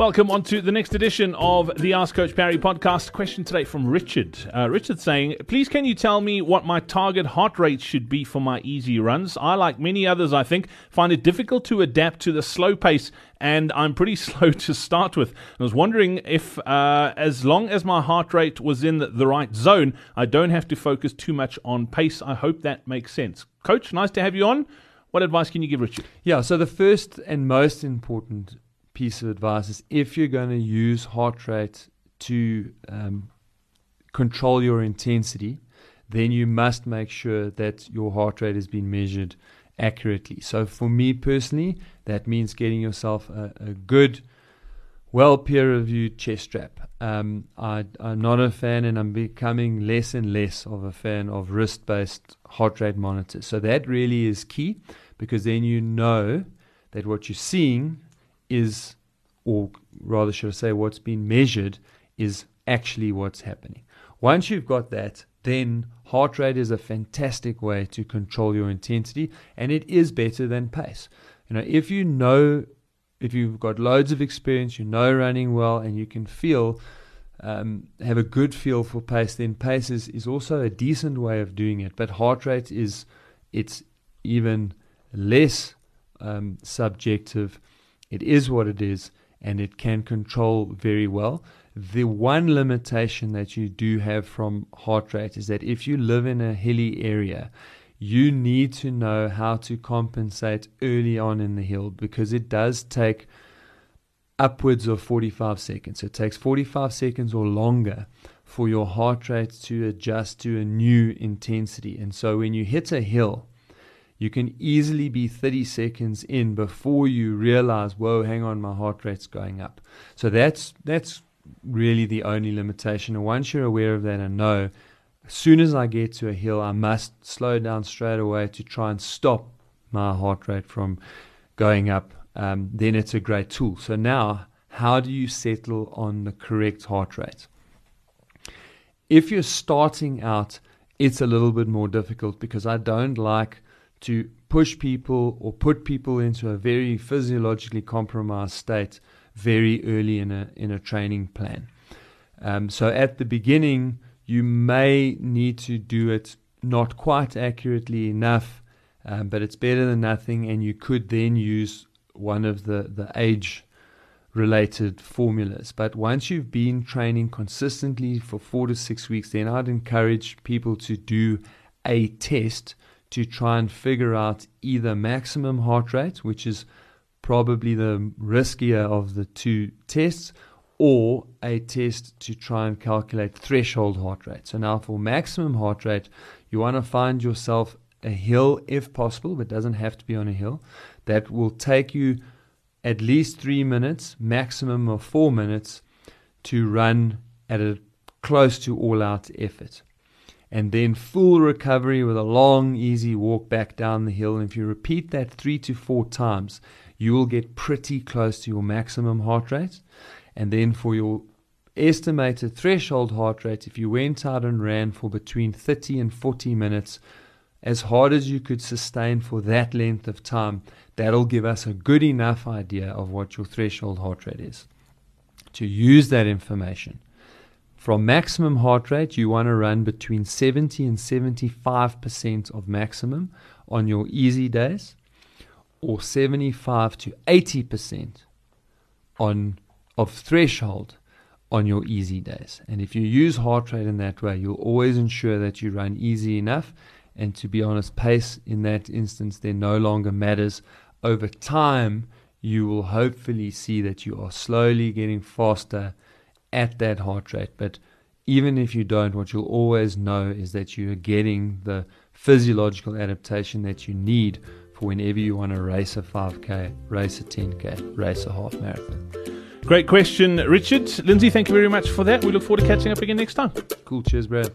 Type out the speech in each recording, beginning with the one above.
Welcome on to the next edition of the Ask Coach Parry podcast. Question today from Richard. Uh, Richard saying, Please can you tell me what my target heart rate should be for my easy runs? I, like many others, I think, find it difficult to adapt to the slow pace and I'm pretty slow to start with. I was wondering if, uh, as long as my heart rate was in the right zone, I don't have to focus too much on pace. I hope that makes sense. Coach, nice to have you on. What advice can you give Richard? Yeah, so the first and most important piece of advice is if you're going to use heart rate to um, control your intensity, then you must make sure that your heart rate has been measured accurately. So, for me personally, that means getting yourself a, a good, well peer reviewed chest strap. Um, I, am not a fan, and I'm becoming less and less of a fan of wrist based heart rate monitors. So, that really is key because then you know that what you're seeing is, or rather, should I say, what's been measured is actually what's happening. Once you've got that, then heart rate is a fantastic way to control your intensity, and it is better than pace. You know, if you know, if you've got loads of experience, you know running well, and you can feel, um, have a good feel for pace, then pace is, is also a decent way of doing it. But heart rate is, it's even less um, subjective it is what it is, and it can control very well. The one limitation that you do have from heart rate is that if you live in a hilly area, you need to know how to compensate early on in the hill because it does take upwards of 45 seconds. It takes 45 seconds or longer for your heart rate to adjust to a new intensity. And so when you hit a hill, you can easily be 30 seconds in before you realize, whoa, hang on, my heart rate's going up. So that's that's really the only limitation. And once you're aware of that and know, as soon as I get to a hill, I must slow down straight away to try and stop my heart rate from going up. Um, then it's a great tool. So now, how do you settle on the correct heart rate? If you're starting out, it's a little bit more difficult because I don't like to push people or put people into a very physiologically compromised state very early in a in a training plan. Um, so at the beginning, you may need to do it not quite accurately enough, um, but it's better than nothing. And you could then use one of the the age related formulas. But once you've been training consistently for four to six weeks, then I'd encourage people to do a test to try and figure out either maximum heart rate, which is probably the riskier of the two tests, or a test to try and calculate threshold heart rate. So now for maximum heart rate, you want to find yourself a hill if possible, but doesn't have to be on a hill, that will take you at least three minutes, maximum of four minutes, to run at a close to all out effort and then full recovery with a long, easy walk back down the hill. And if you repeat that three to four times, you will get pretty close to your maximum heart rate. And then for your estimated threshold heart rate, if you went out and ran for between 30 and 40 minutes, as hard as you could sustain for that length of time, that'll give us a good enough idea of what your threshold heart rate is. To use that information, from maximum heart rate, you want to run between 70 and 75% of maximum on your easy days, or 75 to 80% on of threshold on your easy days. And if you use heart rate in that way, you'll always ensure that you run easy enough. And to be honest, pace in that instance then no longer matters. Over time, you will hopefully see that you are slowly getting faster at that heart rate. But even if you don't, what you'll always know is that you're getting the physiological adaptation that you need for whenever you want to race a 5K, race a 10K, race a half marathon. Great question, Richard. Lindsey, thank you very much for that. We look forward to catching up again next time. Cool. Cheers, Brad.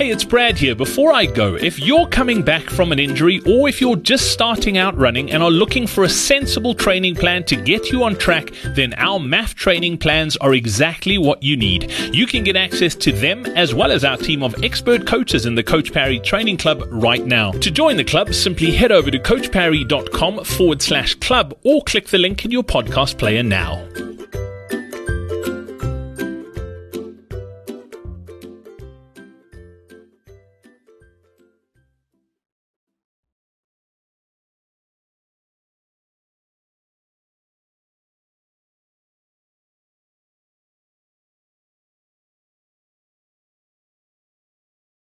Hey, it's Brad here. Before I go, if you're coming back from an injury or if you're just starting out running and are looking for a sensible training plan to get you on track, then our MAF training plans are exactly what you need. You can get access to them as well as our team of expert coaches in the Coach Parry Training Club right now. To join the club, simply head over to coachparry.com forward slash club or click the link in your podcast player now.